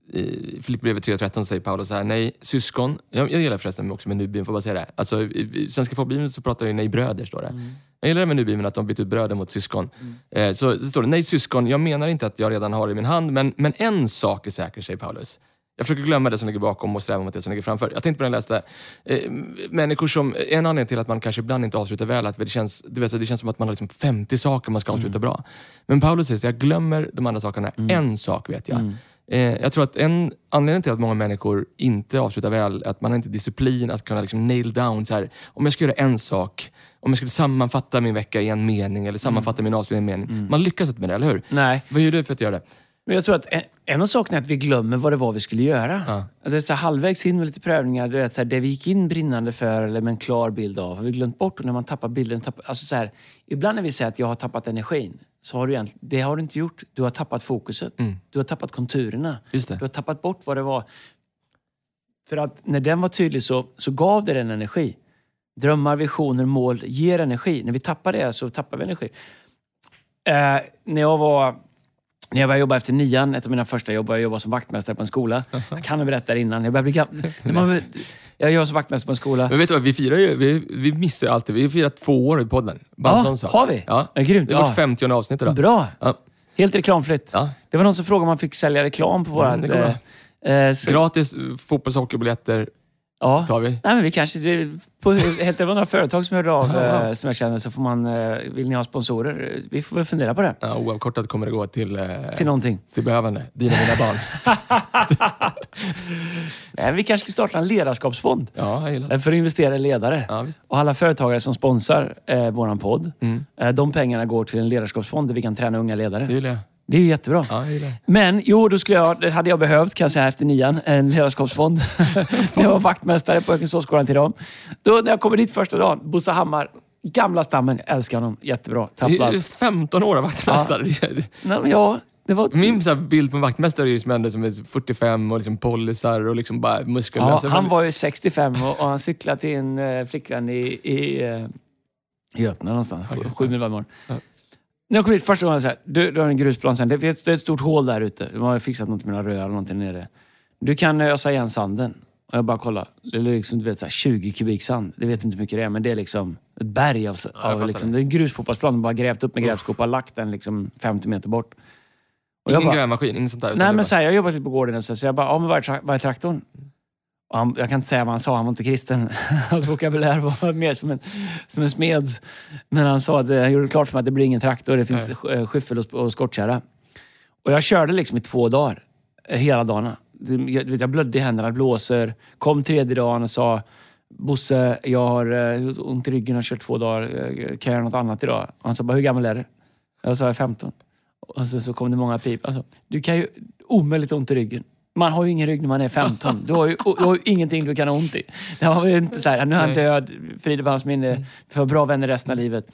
S2: i Filipperbrevet 3.13 säger Paulus så här, nej syskon, jag, jag gillar förresten också med Nubibeln, får bara säga det. Alltså, i, I Svenska folkbibeln så pratar ju nej bröder, står det. Jag gillar det med Nubibeln att de bytt ut bröder mot syskon. Eh, så, så står det, nej syskon, jag menar inte att jag redan har det i min hand, men, men en sak är säker, säger Paulus. Jag försöker glömma det som ligger bakom och sträva mot det som ligger framför. Jag tänkte på när jag läste, eh, människor som, en anledning till att man kanske ibland inte avslutar väl, att det känns, du vet, det känns som att man har liksom 50 saker man ska avsluta bra. Men Paulus säger så jag glömmer de andra sakerna. En sak vet jag. Eh, jag tror att en anledning till att många människor inte avslutar väl, är att man har inte disciplin att kunna liksom nail down, så här, om jag ska göra en sak, om jag skulle sammanfatta min vecka i en mening eller sammanfatta min avslutning i en mening. Man lyckas inte med det, eller hur?
S1: Nej.
S2: Vad gör du för att göra det?
S1: Men jag tror att en, en av sakerna är att vi glömmer vad det var vi skulle göra. Att Det är så här, halvvägs in med lite prövningar, du vet, så här, det vi gick in brinnande för eller med en klar bild av, har vi glömt bort. Och när man tappar bilden, tappar, alltså så här, ibland när vi säger att jag har tappat energin, så har du egentligen, det har du inte gjort. Du har tappat fokuset. Du har tappat konturerna.
S2: Just det.
S1: Du har tappat bort vad det var. För att när den var tydlig så, så gav det den energi. Drömmar, visioner, mål ger energi. När vi tappar det så tappar vi energi. Eh, när jag var när jag började jobba efter nian, ett av mina första jobb, jag jobbade som vaktmästare på en skola. Jag kan ha berättat det innan. Jag började bli gammal. Jag jobbade som vaktmästare på en skola.
S2: Men vet du vad, vi firar ju, vi, vi missar ju alltid. Vi har firat två år i podden.
S1: Ja,
S2: sak.
S1: har vi?
S2: Ja.
S1: Ja, grymt.
S2: Det är vårt
S1: Ja.
S2: 50 avsnitt idag.
S1: Bra!
S2: Ja.
S1: Helt reklamfritt.
S2: Ja.
S1: Det var någon som frågade om man fick sälja reklam på våra...
S2: Mm,
S1: eh, så,
S2: Gratis eh, fotbolls och hockeybiljetter
S1: ja.
S2: tar vi.
S1: Nej, men vi kanske... Det, på, helt, några företag som hörde av eh, som jag känner. Så får man... Eh, vill ni ha sponsorer? Vi får väl fundera på det.
S2: Ja, oavkortat kommer det gå till, eh,
S1: Till någonting.
S2: till behövande. Dina och mina barn.
S1: Nej, vi kanske ska starta en ledarskapsfond.
S2: Ja, jag gillar det.
S1: eh, För att investera i ledare.
S2: Ja, visst.
S1: Och alla företagare som sponsrar eh, vår podd,
S2: Mm.
S1: eh, de pengarna går till en ledarskapsfond där vi kan träna unga ledare.
S2: Det gillar jag.
S1: Det är ju jättebra.
S2: Ja.
S1: Men jo, då skulle jag, det hade jag behövt kan jag säga efter nian, en ledarskapsfond. jag var vaktmästare på Ökensåsskolan till dem. Då när jag kommer dit första dagen, Bosse Hammar, gamla stammen, älskar honom, jättebra, tafflad.
S2: 15 år av vaktmästare.
S1: Nej, men ja, det var...
S2: Min så bild på en vaktmästare är ju som ändå som är 45 och liksom pollisar och liksom bara
S1: Ja,
S2: muskulösa.
S1: han var ju 65 och, och han cyklade till en eh, flickvän i, i eh, Götene någonstans. Sju, sju mil varje morgon.
S2: Ja.
S1: När jag kom dit första gången, så här, du, du har en grusplan sen. Det det är ett stort hål där ute. De har fixat något med några rör eller någonting nere. Du kan ösa igen sanden. Och jag bara kollar. Det är liksom, du vet, så här, 20 kubik sand. Det vet inte hur mycket det är, men det är liksom ett berg av... av
S2: fattar
S1: liksom, det är en grusfotbollsplan. De bara grävt upp med grävskopa och lagt den liksom 50 meter bort. Och
S2: Ingen
S1: bara-
S2: grävmaskin, inget sånt där.
S1: Nej, men
S2: bara-
S1: så här, jag jobbar lite på gården så, så jag bara, ja men vad är, tra- är traktorn? Och han, jag kan inte säga vad han sa, han var inte kristen. Hans vokabulär var mer som en, som en smeds. Men han sa att han gjorde klart för mig att det blir ingen traktor, det finns eh, skyffel och, och skottkärra. Och jag körde liksom i två dagar, eh, hela dagarna. Jag, jag blödde i händerna, blåser. Kom tredje dagen och sa, Bosse, jag har eh, ont i ryggen och har kört två dagar. Eh, Kan jag göra något annat idag? Och han sa, bara, hur gammal är du? Jag sa, jag är 15. Och så, så kom det många pip. Alltså, du kan ju omöjligt ont i ryggen. Man har ju ingen rygg när man är 15. Du har ju, du har ju ingenting du kan ha ont i. Det var ju inte så här, nu är han död, frid och minne, för bra vänner resten av livet.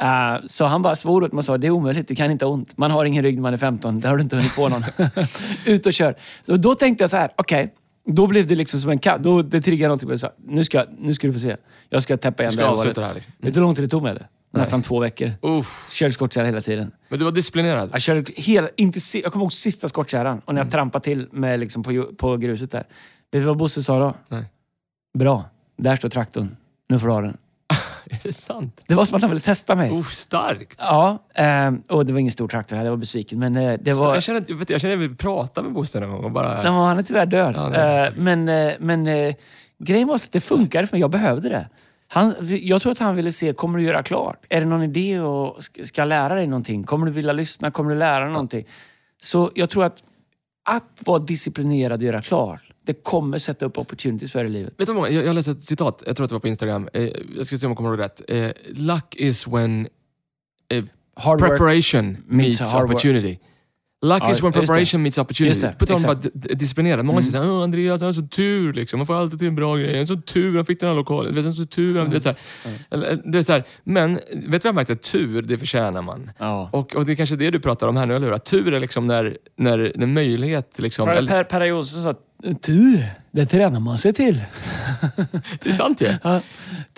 S1: Eh, så han bara svor åt mig och sa, det är omöjligt, du kan inte ha ont. Man har ingen rygg när man är 15, där har du inte hunnit få någon. Ut och kör. Och då tänkte jag så här, okej. Då blev det liksom som en katt. Då det triggade någonting. Jag sa, nu ska, nu ska du få se. Jag ska täppa igen det
S2: ska
S1: här
S2: det här. Liksom.
S1: Vet du hur lång tid det tog mig? Eller? Nästan två veckor.
S2: Uff.
S1: Körde skottkärra hela tiden.
S2: Men du var disciplinerad.
S1: Jag körde hela, inte, si- jag kommer ihåg sista skottkärran och när jag
S2: Mm.
S1: trampade till med liksom på, ju- på gruset där. Vet du vad Bosse sa då?
S2: Nej.
S1: Bra, där står traktorn. Nu får du ha den.
S2: Är det sant?
S1: Det var som att han ville testa mig.
S2: Uff, starkt.
S1: Ja, ehm, och det var ingen stor traktor här, jag var besviken. Men eh, det var...
S2: Jag känner, att- jag vet, jag känner att jag vill prata med Bosse någon gång och bara...
S1: Den var, han är tyvärr död.
S2: Ja,
S1: Eh, men eh, men eh, grejen var att det funkade för mig. Jag behövde det. Han, jag tror att han ville se, kommer du göra klart? Är det någon idé och ska, jag lära dig någonting? Kommer du vilja lyssna? Kommer du lära dig någonting? Så jag tror att att vara disciplinerad och göra klart, det kommer sätta upp opportunities för dig i livet.
S2: Vet du många, jag, jag läste ett citat, jag tror att det var på Instagram. Eh, jag ska se om jag kommer ihåg rätt. Eh, luck is when eh, preparation meets, opportunity. Luck
S1: Ja,
S2: is when preparation meets opportunity. På tal om att disciplinera. Många säger såhär, "Åh, Andreas han har så tur liksom. Man får alltid till en bra grej. Han har så tur, han fick den här lokalen. Han har så tur. Han, vet, så. Eller, Det är så här. Men, vet du vad jag märkte? Tur, det förtjänar man.
S1: Ja.
S2: Och, och det är kanske det du pratar om här nu, eller hur? Att Tur är liksom när, när, när möjlighet... Liksom,
S1: Per, per, per Jonsson sa tur, det tränar man sig till.
S2: det är sant ju.
S1: Ja.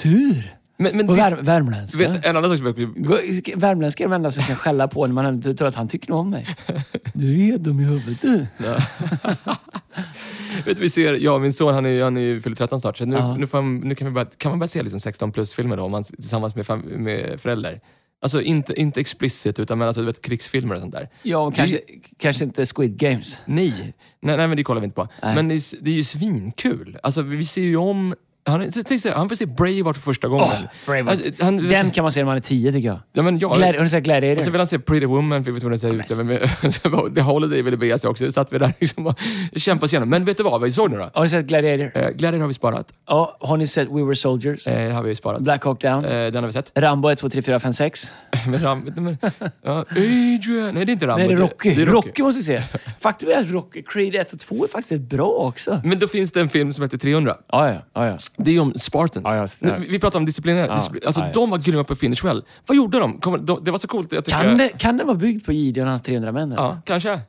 S1: Tur.
S2: Men, men
S1: På
S2: dis-
S1: vär, värmländska.
S2: vet, en annan sak som jag
S1: Värmländska är de enda som kan skälla på när man tror att han tycker om mig. Du är dum i huvudet du.
S2: Vet, du, vi ser, jag och min son, han är, han är ju fyller 13 snart, så nu,
S1: Ja.
S2: nu, han, nu kan, vi börja, kan man börja se liksom 16 plus-filmer då, om man, tillsammans med, fam, med föräldrar. Alltså inte, inte explicit, utan men alltså, du vet, krigsfilmer och sånt där.
S1: Ja, och kanske, kanske inte Squid Games.
S2: Nej, nej, nej men det kollar vi inte på.
S1: Nej.
S2: Men det är, det är ju svinkul. Alltså, vi ser ju om... Han, han får se Braveheart för första gången.
S1: Åh, Braveheart.
S2: Alltså, han,
S1: Den kan man se när man är tio tycker jag.
S2: ja, men jag,
S1: Gladi- Har ni sett Gladiator?
S2: Och så vill han se Pretty Woman, för vi vet hur den ser ut. Men, The Holiday ville be sig också. Så satt vi där liksom och kämpade oss igenom. Men vet du vad, vi såg nu då?
S1: Har ni sett Gladiator?
S2: Eh, Gladiator har vi sparat.
S1: Ja, har ni sett We Were Soldiers?
S2: Eh, har vi sparat.
S1: Black Hawk Down?
S2: Eh, den har vi sett.
S1: Rambo 1, 2, 3, 4, 5, 6?
S2: Men, Ram, men, ja, Adrian! Nej, det är inte Rambo.
S1: Nej, det är Rocky.
S2: Det är
S1: Rocky. måste vi se. Faktum är att Rocky, Creed 1 och 2 är faktiskt rätt bra också.
S2: Men då finns det en film som heter 300.
S1: Ja, ja. ja, ja.
S2: Det är ju om Spartans.
S1: Ja, just det.
S2: Nu, Vi pratar om disciplinerade.
S1: Ja,
S2: disciplin- alltså,
S1: ja.
S2: De var grymma på finish well. Vad gjorde de? Kom, de det var så coolt. Jag tycker,
S1: Kan, det, kan det vara byggt på Gideon och hans 300 män? eller?
S2: Ja, kanske.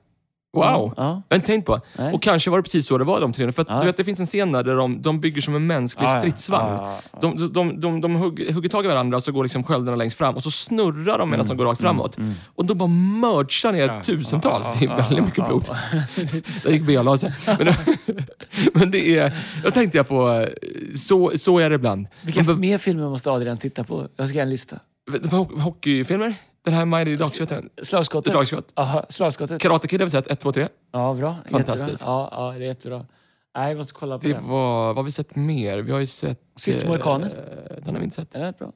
S2: Wow!
S1: Ja.
S2: Jag har inte tänkt på.
S1: Nej.
S2: Och kanske var det precis så det var de 300. För att,
S1: Ja.
S2: du vet, det finns en scen där, de, de bygger som en mänsklig
S1: Ja,
S2: stridsvagn. De, de, de, de, de hugger, hugger tag i varandra och så går liksom sköldarna längst fram och så snurrar de medan de går rakt framåt. Och de bara merchar ner tusentals. det är väldigt mycket blod. Där gick B och la sig. Men, men det är... Jag tänkte jag på... eh, Så, så är det ibland.
S1: Vilka mer filmer måste Adrian titta på? Jag ska göra en lista.
S2: Hockeyfilmer? Den här Mighty den?
S1: Slagskottet.
S2: Slagskott.
S1: Aha, slagskottet.
S2: Karate Kid har vi sett, 1, 2, 3.
S1: Ja, bra.
S2: Fantastiskt.
S1: Jättebra. Ja, ja, det är jättebra. Nej, jag måste kolla på
S2: Det
S1: den.
S2: var... Vad har vi sett mer? Vi har ju sett...
S1: Sista
S2: eh,
S1: Mohikanen.
S2: Den har vi inte sett.
S1: Den är bra.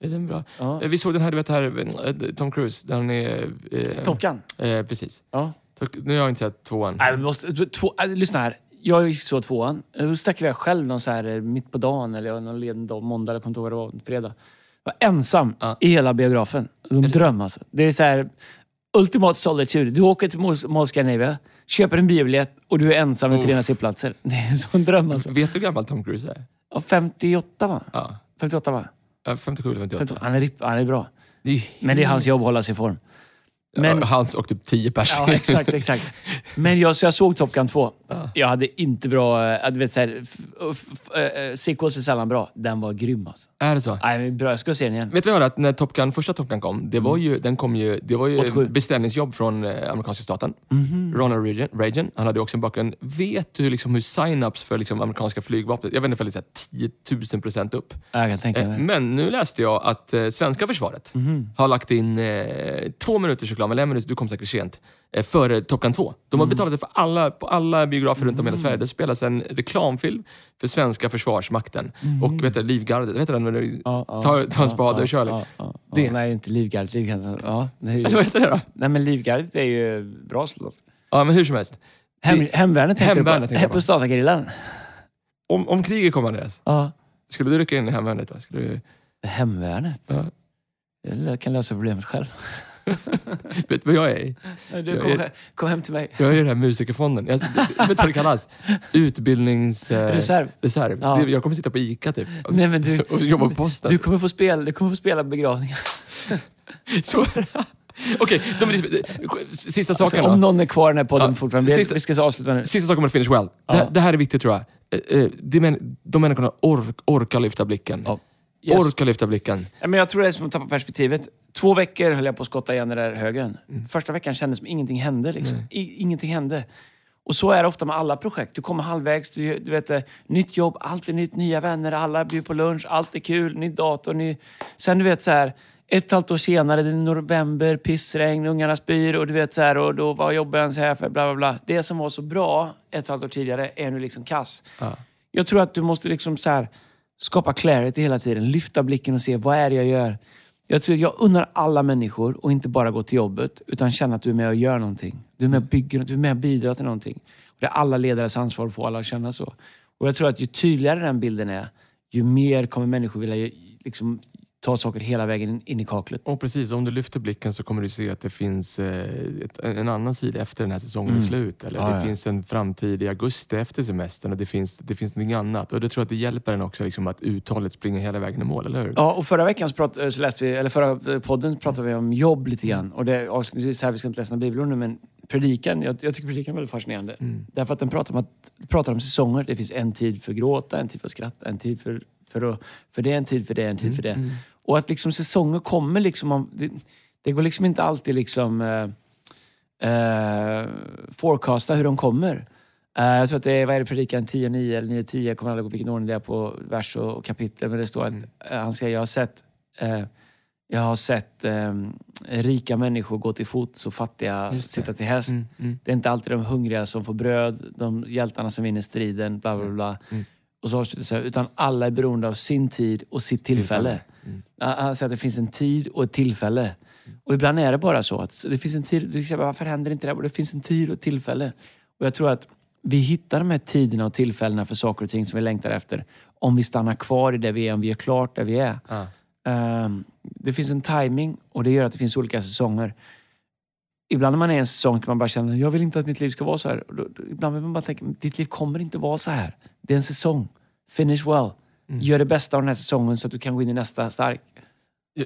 S2: Är den bra?
S1: Ja.
S2: Eh, Vi såg den här, du vet här, eh, Tom Cruise. Den är... Eh,
S1: Top Gun.
S2: Eh, precis.
S1: Ja.
S2: Nu har jag inte sett tvåan.
S1: Nej, vi måste, två, äh, lyssna här. Jag gick så tvåan. Då stack iväg själv någon så här eh, mitt på dagen, eller jag- någon ledig dag, måndag, eller jag kommer inte ihåg vad det var, fredag. Var ensam
S2: Ja.
S1: i hela biografen. En dröm alltså. Det är så här, Ultimat solitude. Du åker till Mall- Mall Scandinavia, köper en biobiljett och du är ensam med
S2: Uff.
S1: 300 sittplatser. Det är en sån dröm alltså.
S2: Vet du hur gammal Tom Cruise är?
S1: Ja, 58 va?
S2: Ja.
S1: 58 va?
S2: Ja, 57 eller 58.
S1: Han är, han är bra.
S2: Det är
S1: Men det är hans jobb att hålla sig i form. Men,
S2: Ja, Hans och typ 10 pers.
S1: ja, exakt, exakt. Men jag, så jag såg Top Gun 2. Jag hade inte bra... eh, Du vet, så här, eh, sequels är sällan bra. Den var grym alltså.
S2: Är det så?
S1: Nej, men bra. Jag ska se den igen.
S2: Vet du vad jag? Att när Top Gun, första Top Gun kom, det var ju, den kom ju, det var ju
S1: 87.
S2: beställningsjobb från eh, amerikanska staten.
S1: Mhm.
S2: Ronald Reagan, Reagan, han hade också en bakgrund. Vet du liksom hur sign-ups för liksom amerikanska flygvapnet, jag vet inte, för 10 000 procent upp.
S1: Jag kan tänka
S2: Eh,
S1: mig.
S2: Men nu läste jag att eh, svenska försvaret
S1: Mhm.
S2: har lagt in eh, två minuters reklam, eller en minut, du kom säkert sent, eh, före Top Gun 2. De har
S1: Mm.
S2: betalat det för alla, på alla biografer runt om i hela Sverige. Det spelas en reklamfilm för svenska försvarsmakten. Och vet du, Livgardet, vet du den? När du tar, tar en spade och kör.
S1: ja.
S2: Det.
S1: Nej, inte Livgardet. Livgardet. Ja, det är ju...
S2: Eller vad heter det då?
S1: Nej, men Livgardet är ju bra slott.
S2: Ja, men hur som helst.
S1: Hem,
S2: Det-
S1: hemvärnet tänkte
S2: Hemvärnet
S1: du på.
S2: på.
S1: På.
S2: Om, om kriget kommer Andreas,
S1: Ja.
S2: skulle du rycka in i hemvärnet då? Skulle du,
S1: Hemvärnet?
S2: Ja.
S1: Jag kan lösa problemet själv.
S2: vet du vad jag är?
S1: Du,
S2: Jag
S1: kom,
S2: är-
S1: kom hem till mig.
S2: Jag är i den här musikerfonden. Jag, vet du vad det kallas? Utbildnings... Eh,
S1: Reserv.
S2: reserv.
S1: Ja.
S2: Det- Jag kommer sitta på ICA typ. Och,
S1: Nej, men du,
S2: och jobba på posten.
S1: du, kommer få spela, du kommer få spela begravningar.
S2: Så är det. Okej, liksom- sista saken
S1: Alltså, om
S2: då.
S1: någon är kvar i den här podden
S2: Ja,
S1: fortfarande.
S2: Sista-
S1: vi ska avsluta nu.
S2: Sista saken med Finish Well. Det,
S1: Ja.
S2: det här är viktigt tror jag. Eh, eh, De, de människorna ork, orkar lyfta blicken.
S1: Ja. Yes.
S2: Orkar lyfta blicken.
S1: Ja, men jag tror det är som att tappa perspektivet. Två veckor höll jag på att skotta igen den där högen.
S2: Mm.
S1: Första veckan kändes som ingenting hände. Liksom. I, ingenting hände. Och så är det ofta med alla projekt. Du kommer halvvägs, du, du vet, eh, nytt jobb, allt är nytt, nya vänner, alla bjuder på lunch, allt är kul, ny dator, ny... Sen du vet så här, ett och ett halvt år senare, det är november, pissregn, ungarna spyr och du vet så här, och då var jobbar ens här för bla bla bla. Det som var så bra ett och ett halvt år tidigare är nu liksom kass.
S2: Ja.
S1: Jag tror att du måste liksom så här, skapa clarity hela tiden. Lyfta blicken och se vad är det jag gör. Jag, tror, jag unnar alla människor och inte bara gå till jobbet utan känna att du är med och gör någonting. Du är med och bygger, du är med och bidrar till någonting. Och det är alla ledares ansvar att få alla att känna så. Och jag tror att ju tydligare den bilden är, ju mer kommer människor vilja liksom, ta saker hela vägen in, i kaklet.
S2: Och precis, om du lyfter blicken så kommer du se att det finns eh, ett, en annan sida efter den här säsongen är slut. Eller
S1: Mm. Ja,
S2: det
S1: ja.
S2: finns en framtid i augusti efter semestern och det finns, det finns någonting annat. Och det tror jag att det hjälper en också liksom, att uthålligt springa hela vägen i mål, eller hur?
S1: Ja, och förra veckan prat, eh, så läste vi, eller förra eh, podden pratade vi om jobb lite grann. Och det avslutningsvis här, vi ska inte läsa några bibelord nu, men predikan, jag, jag tycker predikan är väldigt fascinerande. Därför att den pratar om, att, pratar om säsonger. Det finns en tid för att gråta, en tid för att skratta, en tid för, för, att, för det, en tid för det, en tid för det. Och att liksom säsonger kommer liksom, om, det, det går liksom inte alltid liksom eh, eh, forecasta hur de kommer. Eh, jag tror att det är, vad är det, predikan 10.9 eller 9.10, jag kommer aldrig ihåg vilken ordning det är på vers och, kapitel, men det står att eh, han säger, jag har sett eh, jag har sett eh, rika människor gå till fots och fattiga sitta till häst.
S2: Mm, mm.
S1: Det är inte alltid de hungriga som får bröd, de hjältarna som vinner striden, bla bla bla.
S2: Mm.
S1: Och så avslutar det utan alla är beroende av sin tid och sitt tillfälle.
S2: Mm.
S1: Han säger att det finns en tid och ett tillfälle. Och ibland är det bara så att det finns en tid, varför händer inte det? Och det finns en tid och ett tillfälle. Och jag tror att vi hittar de här tiderna och tillfällena för saker och ting som vi längtar efter. Om vi stannar kvar i det vi är, om vi är klart där vi är. Ehm, det finns en timing och det gör att det finns olika säsonger. Ibland när man är i en säsong kan man bara känna, jag vill inte att mitt liv ska vara så här. Ibland vill man bara tänka, ditt liv kommer inte vara så här. Det är en säsong. Finish well. Gör det bästa av den här säsongen så att du kan gå in i nästa stark.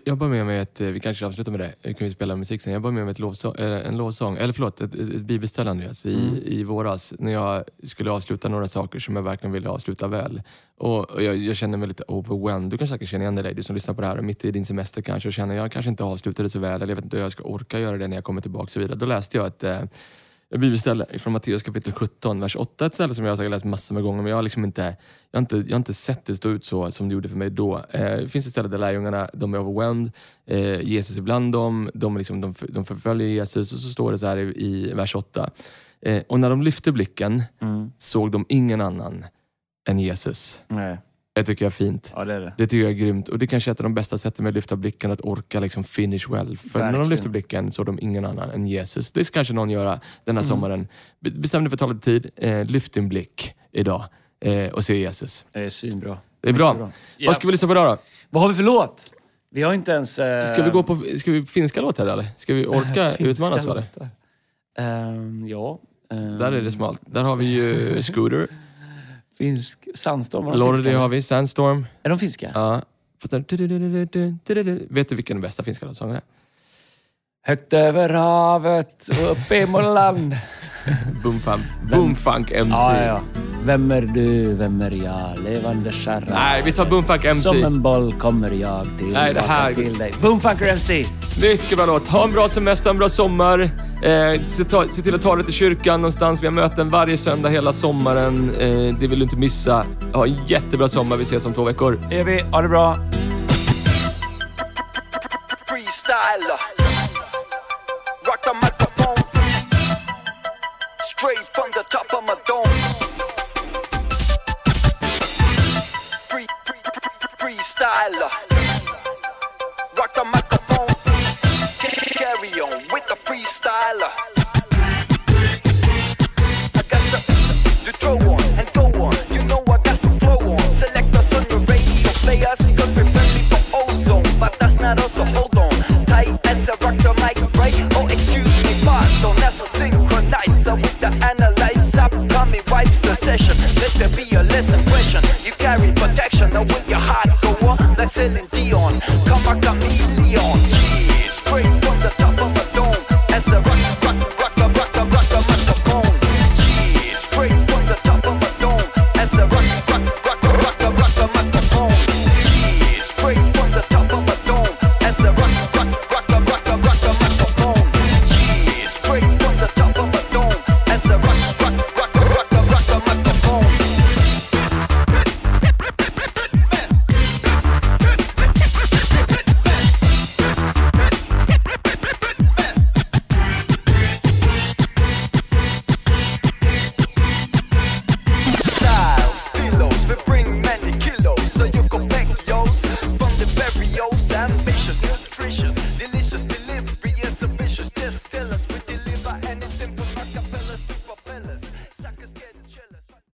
S2: Jag, bara med mig ett, eh, vi kanske avslutar med det, vi kan ju spela musik sen. Jag bara med mig ett lovsång, eh, en lovsång, eller förlåt, ett, ett, bibelställe Andreas, i,
S1: Mm.
S2: i våras när jag skulle avsluta några saker som jag verkligen ville avsluta väl. Och, och jag, jag kände mig lite overwhelmed. Du kan säkert känna igen dig, du som lyssnar på det här, och mitt i din semester kanske och känner jag kanske inte avslutade så väl, eller jag vet inte hur jag ska orka göra det när jag kommer tillbaka och så vidare. Då läste jag ett ett bibelställe från Matteus kapitel 17, vers 8. Ett ställe som jag har läst massor med gånger, men jag har liksom inte, jag har inte, jag har inte sett det stå ut så som det gjorde för mig då. Eh, det finns ett ställe där lärjungarna de är overwhelmed, eh, Jesus är bland dem, de, liksom, de, de förföljer Jesus och så står det så här i, i vers 8. Eh, och när de lyfte blicken såg de ingen annan än Jesus.
S1: Nej.
S2: Det tycker jag är fint.
S1: Ja, det är det.
S2: Det tycker jag är grymt. Och det kanske är ett av de bästa sätten med att lyfta blicken, att orka liksom finish well. För när de
S1: Verkligen.
S2: lyfter blicken såg de ingen annan än Jesus. Det ska kanske någon göra den här sommaren. Be- Bestäm dig för att ta lite tid. Eh, lyft din blick idag eh, och se Jesus.
S1: Det är svinbra.
S2: Det är bra.
S1: Bra. Ja.
S2: Vad ska vi lyssna på idag då?
S1: Vad har vi för låt? Vi har inte ens... eh,
S2: Ska vi gå på ska vi finska låtar eller? Ska vi orka
S1: finska
S2: utmanas.
S1: Ehm, ja. ehm,
S2: Där är det smalt. Där har vi ju Scooter.
S1: Finsk... Sandstorm, var de
S2: Lordi
S1: finska?
S2: har vi, Sandstorm.
S1: Är de finska?
S2: Ja. Vet du vilken den bästa finska låtsången är?
S1: Högt över havet och uppe i Måland.
S2: Boomfunk, Boomfunk MC.
S1: ja, ja. Vem är du, vem är jag? Levande skärra.
S2: Nej, vi tar Boomfunk MC.
S1: Som en boll kommer jag till,
S2: Nej, det här-
S1: till dig. Boomfunker MC!
S2: Mycket bra låt. Ha en bra semester, en bra sommar. Eh, se, ta, se till att ta dig till kyrkan någonstans. Vi har möten varje söndag hela sommaren. Eh, det vill du inte missa. Ha en jättebra sommar. Vi ses om två veckor.
S1: Det gör vi. Ha det bra.
S3: freestyler. Rock the microphone. Straight from the top of my dome. Rock the microphone. Carry on with the freestyler. I got the, to throw on and go on. You know I got to flow on. Select us on the radio players cause we're friendly for ozone. But that's not us, so hold on. Tight as a rock the mic, right? Oh, excuse me, pardon. That's a synchronizer with the analyze. Upcoming wipes the session. There be a lesson question. You carry protection, now will your heart go on? silly.